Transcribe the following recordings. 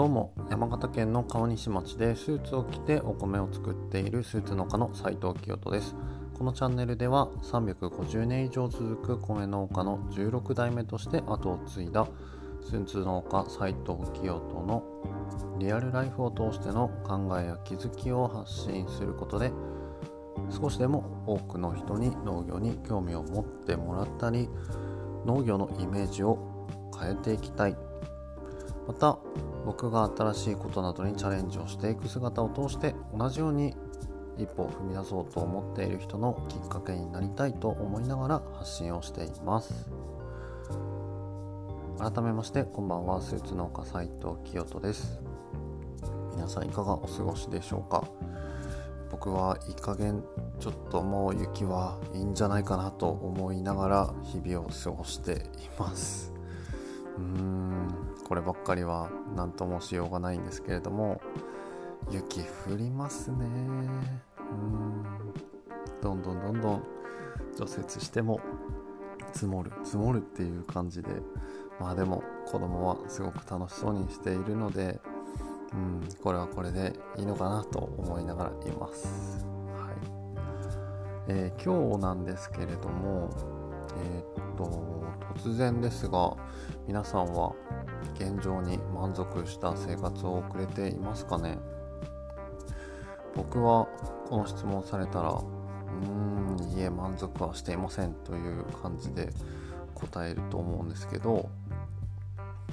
どうも山形県の川西町でスーツを着てお米を作っているスーツ農家の斉藤清人です。このチャンネルでは350年以上続く米農家の16代目として後を継いだスーツ農家斉藤清人のリアルライフを通しての考えや気づきを発信することで少しでも多くの人に農業に興味を持ってもらったり農業のイメージを変えていきたい。また僕が新しいことなどにチャレンジをしていく姿を通して同じように一歩踏み出そうと思っている人のきっかけになりたいと思いながら発信をしています。改めましてこんばんはスーツ農家斉藤清人です。皆さんいかがお過ごしでしょうか？僕はいい加減ちょっともう雪はいいんじゃないかなと思いながら日々を過ごしています。うーん。こればっかりは何ともしようがないんですけれども雪降りますね。うん。どんどんどんどん除雪しても積もる積もるっていう感じでまあでも子供はすごく楽しそうにしているのでうん、これはこれでいいのかなと思いながらいます。はい。えー、今日なんですけれども、えー、っと突然ですが皆さんは現状に満足した生活を送れていますかね？僕はこの質問されたらうーんいえ満足はしていませんという感じで答えると思うんですけど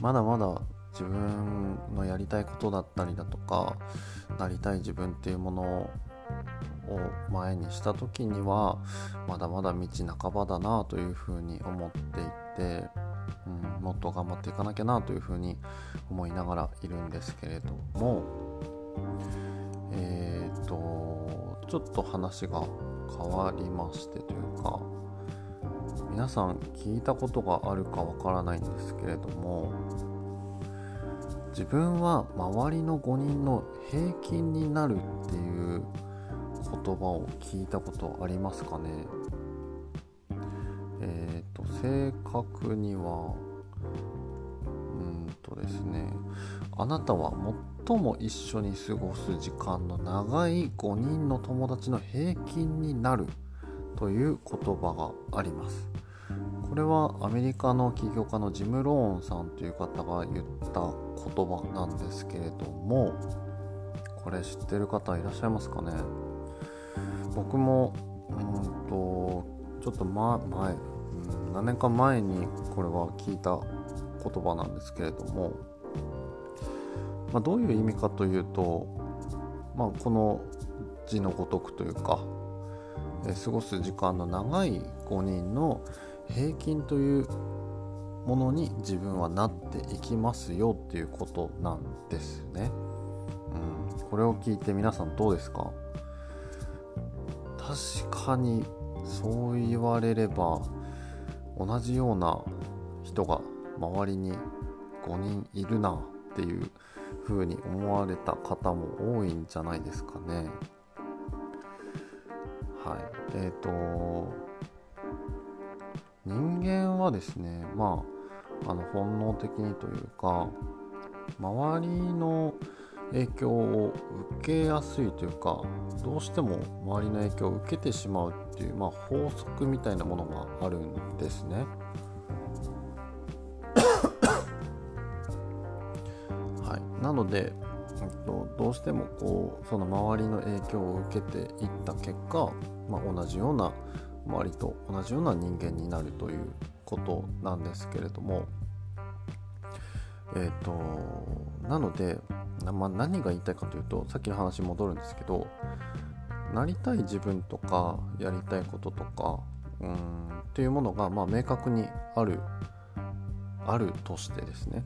まだまだ自分のやりたいことだったりだとかなりたい自分っていうものを前にした時にはまだまだ道半ばだなというふうに思っていて、うん、もっと頑張っていかなきゃなというふうに思いながらいるんですけれどもえっ、ー、とちょっと話が変わりましてというか皆さん聞いたことがあるかわからないんですけれども自分は周りの5人の平均になるっていう言葉を聞いたことありますかね？えっ、ー、と正確にはうんとですねあなたは最も一緒に過ごす時間の長い5人の友達の平均になるという言葉があります。これはアメリカの起業家のジム・ローンさんという方が言った言葉なんですけれどもこれ知ってる方いらっしゃいますかね？僕もうんとちょっと前前、うん、何年か前にこれは聞いた言葉なんですけれども、まあ、どういう意味かというと、まあ、この字のごとくというか、え過ごす時間の長い5人の平均というものに自分はなっていきますよっていうことなんですね。うん、これを聞いて皆さんどうですか？確かにそう言われれば同じような人が周りに5人いるなっていう風に思われた方も多いんじゃないですかね。はい。えっ、ー、と人間はですねまああの本能的にというか周りの影響を受けやすいというかどうしても周りの影響を受けてしまうっていう、まあ、法則みたいなものがあるんですね。はい、なので、えっと、どうしてもこうその周りの影響を受けていった結果、まあ、同じような周りと同じような人間になるということなんですけれどもえっ、ー、となので、まあ、何が言いたいかというとさっきの話戻るんですけどなりたい自分とかやりたいこととかうんっていうものがまあ明確にあるあるとしてですね。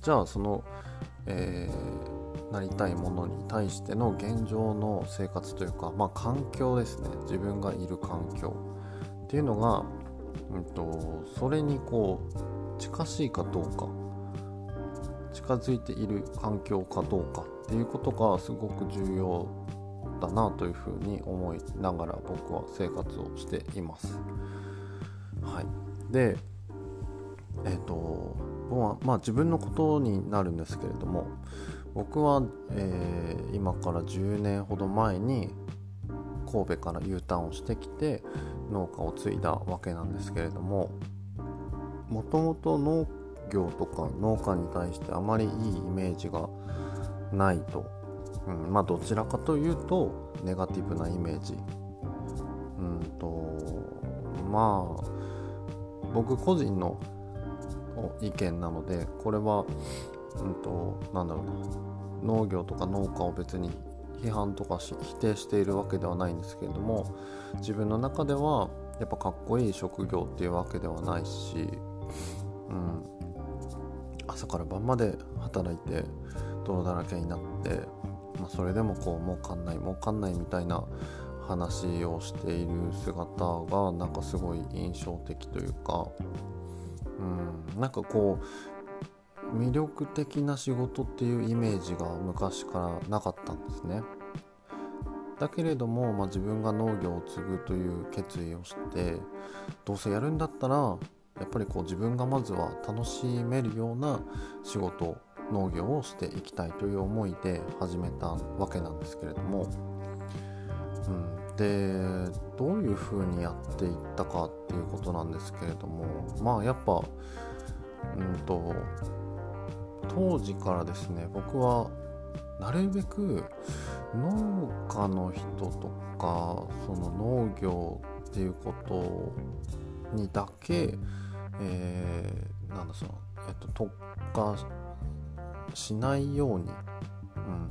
じゃあその、えーなりたいものに対しての現状の生活というか、まあ、環境ですね。自分がいる環境。っていうのが、うんと、それにこう近しいかどうか。近づいている環境かどうかっていうことがすごく重要だなというふうに思いながら僕は生活をしています。はい、でえっ、ー、と僕はまあ自分のことになるんですけれども僕は、えー、今から10年ほど前に神戸から U ターンをしてきて農家を継いだわけなんですけれどももともと農業とか農家に対してあまりいいイメージがないと、うん、まあどちらかというとネガティブなイメージ。うんとまあ僕個人の意見なのでこれはうんとなんだろうな。農業とか農家を別に批判とかし否定しているわけではないんですけれども自分の中ではやっぱかっこいい職業っていうわけではないし、うん、朝から晩まで働いて泥だらけになって、まあ、それでもこう儲かんない儲かんないみたいな話をしている姿がなんかすごい印象的というか、うん、なんかこう魅力的な仕事っていうイメージが昔からなかったんですね。だけれども、まあ、自分が農業を継ぐという決意をしてどうせやるんだったらやっぱりこう自分がまずは楽しめるような仕事農業をしていきたいという思いで始めたわけなんですけれども、うん、でどういうふうにやっていったかっていうことなんですけれども。まあやっぱうんと当時からですね僕はなるべく農家の人とかその農業っていうことにだけ、えー、なんだその、えっと、特化しないように、うん。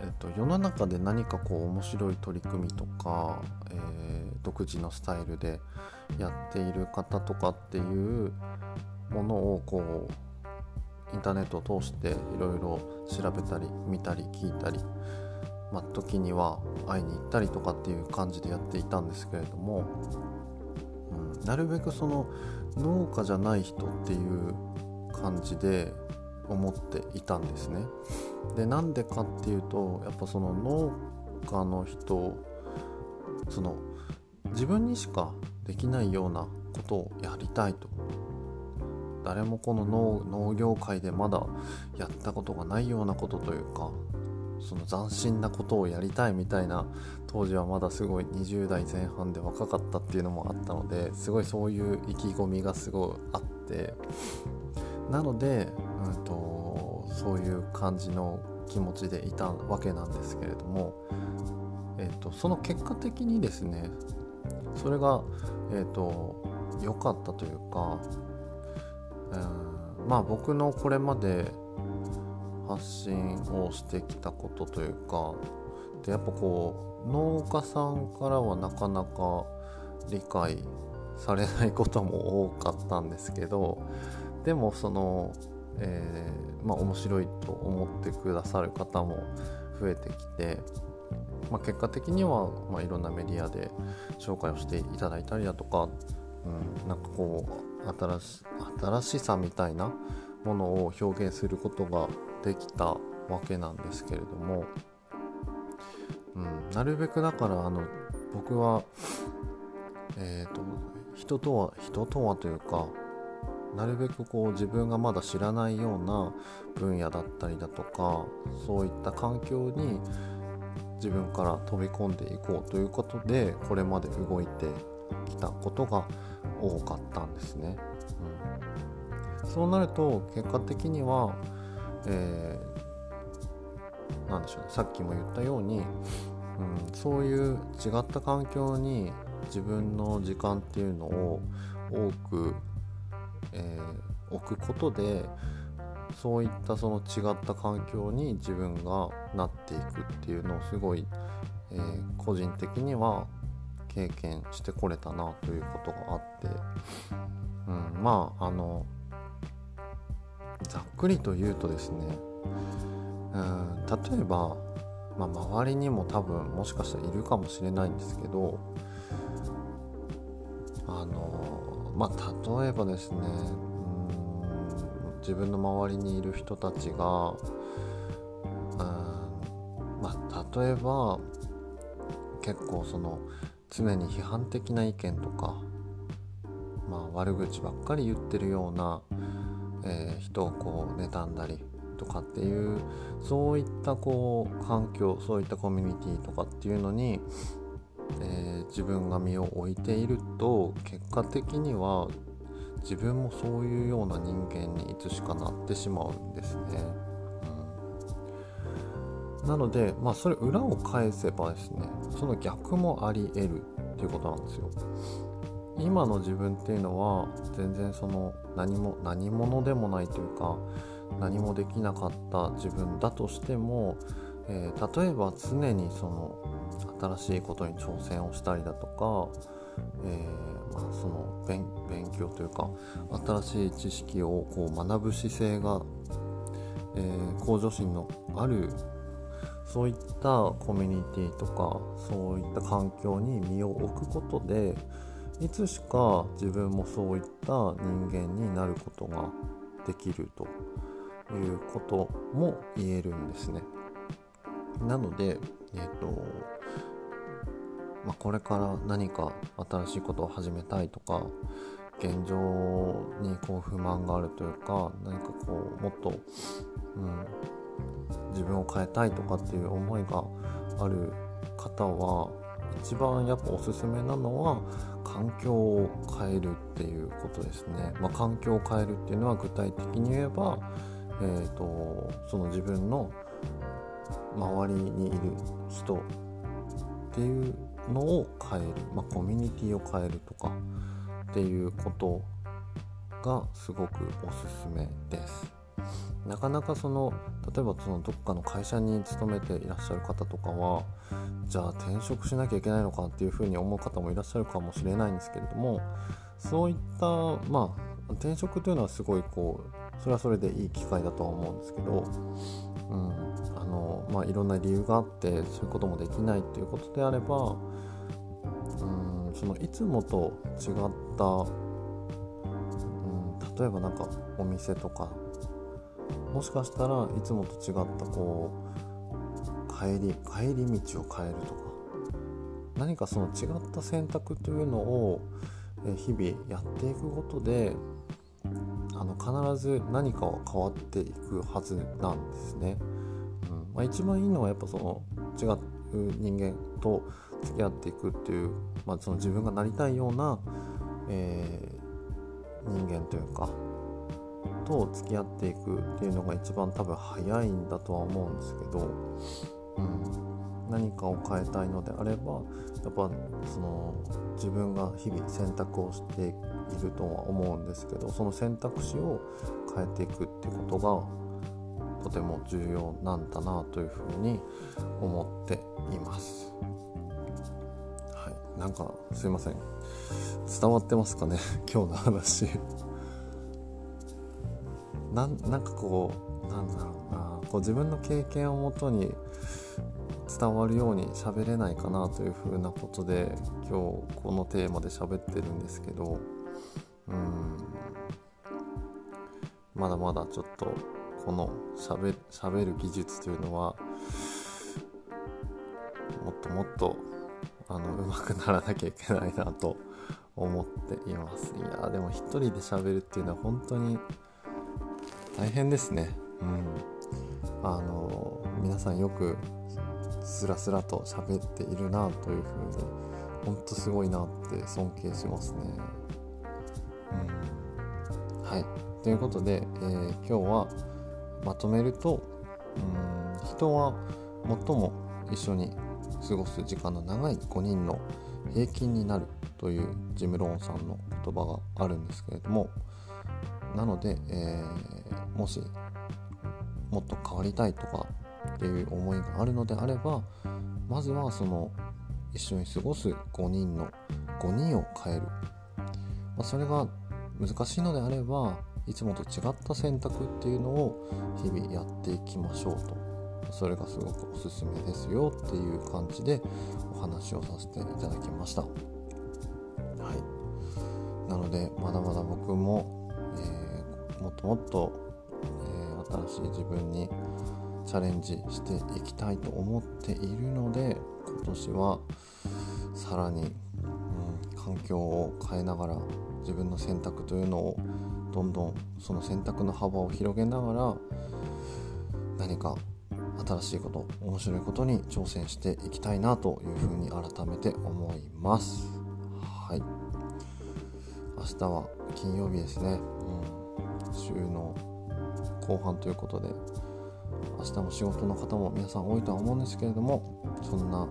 えっと、世の中で何かこう面白い取り組みとか、えー、独自のスタイルでやっている方とかっていうものをこうインターネットを通していろいろ調べたり見たり聞いたり、まあ、時には会いに行ったりとかっていう感じでやっていたんですけれども、なるべくその農家じゃない人っていう感じで思っていたんですね。でなんでかっていうとやっぱその農家の人その自分にしかできないようなことをやりたいと誰もこの農業界でまだやったことがないようなことというかその斬新なことをやりたいみたいな当時はまだすごい20代前半で若かったっていうのもあったのですごいそういう意気込みがすごいあってなので、うんと、そういう感じの気持ちでいたわけなんですけれども、えーと、その結果的にですねそれが、えーと良かったというかうんまあ僕のこれまで発信をしてきたことというかでやっぱこう農家さんからはなかなか理解されないことも多かったんですけどでもその、えー、まあ、面白いと思ってくださる方も増えてきて、まあ、結果的には、まあ、いろんなメディアで紹介をしていただいたりだとか、うん、なんかこう新し新しさみたいなものを表現することができたわけなんですけれども、うん、なるべくだからあの僕は、えーと、人とは人とはというかなるべくこう自分がまだ知らないような分野だったりだとかそういった環境に自分から飛び込んでいこうということでこれまで動いてきたことが多かったんですね。うん、そうなると結果的には、えー、なんでしょうね。さっきも言ったように、うん、そういう違った環境に自分の時間っていうのを多く、えー、置くことでそういったその違った環境に自分がなっていくっていうのをすごい、えー、個人的には経験してこれたなということがあって、うん、まああのざっくりと言うとですね、うん、例えば、まあ、周りにも多分もしかしたらいるかもしれないんですけどあのまあ例えばですねうん自分の周りにいる人たちが、うんまあ、例えば結構その常に批判的な意見とかまあ、悪口ばっかり言ってるような、えー、人をこう妬んだりとかっていうそういったこう環境そういったコミュニティとかっていうのに、えー、自分が身を置いていると結果的には自分もそういうような人間にいつしかなってしまうんですね。うん、なので、まあ、それ裏を返せばですねその逆もあり得るっていうことなんですよ。今の自分っていうのは全然その何も何者でもないというか何もできなかった自分だとしても、えー、例えば常にその新しいことに挑戦をしたりだとか、えー、まあ、その勉強というか新しい知識をこう学ぶ姿勢が、えー、向上心のあるそういったコミュニティとかそういった環境に身を置くことでいつしか自分もそういった人間になることができるということも言えるんですね。なので、え、ー、とまあ、これから何か新しいことを始めたいとか現状にこう不満があるというか何かこうもっと、うん、自分を変えたいとかっていう思いがある方は一番やっぱおすすめなのは環境を変えるっていうことですね。まあ、環境を変えるっていうのは具体的に言えば、えーと、その自分の周りにいる人っていうのを変える、まあ、コミュニティを変えるとかっていうことがすごくおすすめです。なかなかその例えばそのどっかの会社に勤めていらっしゃる方とかはじゃあ転職しなきゃいけないのかっていうふうに思う方もいらっしゃるかもしれないんですけれどもそういったまあ転職というのはすごいこうそれはそれでいい機会だとは思うんですけど、うんあのまあ、いろんな理由があってそういうこともできないっていうことであればうんそのいつもと違った、うん、例えばなんかお店とかもしかしたらいつもと違ったこう帰り帰り道を変えるとか何かその違った選択というのを日々やっていくことであの必ず何かは変わっていくはずなんですね。うんまあ、一番いいのはやっぱその違う人間と付き合っていくっていう、まあ、その自分がなりたいような、えー、人間というかと付き合っていくっていうのが一番多分早いんだとは思うんですけど、うん、何かを変えたいのであればやっぱその自分が日々選択をしているとは思うんですけどその選択肢を変えていくっていうことがとても重要なんだなというふうに思っています。はい、なんかすいません。伝わってますかね？今日の話。なんなんかこうなんだろうな。こう自分の経験をもとに伝わるように喋れないかなというふうなことで今日このテーマで喋ってるんですけどうん。まだまだちょっとこのしゃべ喋る技術というのはもっともっとあの上手くならなきゃいけないなと思っています。いやでも一人で喋るっていうのは本当に大変ですね。うん。あの皆さんよくスラスラと喋っているなというふうに本当すごいなって尊敬しますね。うん。はい。ということで、えー、今日はまとめるとうん人は最も一緒に過ごす時間の長い5人の平均になるというジム・ローンさんの言葉があるんですけれどもなので、えー、もしもっと変わりたいとかっていう思いがあるのであればまずはその一緒に過ごす5人の5人を変える、まあ、それが難しいのであればいつもと違った選択っていうのを日々やっていきましょうと。それがすごくおすすめですよっていう感じでお話をさせていただきました。はい。なのでまだまだ僕もえもっともっと、新しい自分にチャレンジしていきたいと思っているので今年はさらに、うん、環境を変えながら自分の選択というのをどんどんその選択の幅を広げながら何か新しいこと面白いことに挑戦していきたいなというふうに改めて思います。はい。明日は金曜日ですね、うん、週の後半ということで明日も仕事の方も皆さん多いとは思うんですけれどもそんな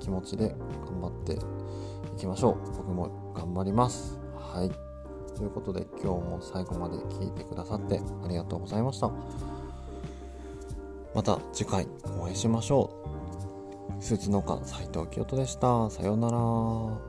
気持ちで頑張っていきましょう。僕も頑張ります。はい。ということで今日も最後まで聞いてくださってありがとうございました。また次回お会いしましょう。スーツ農家斉藤清人でした。さようなら。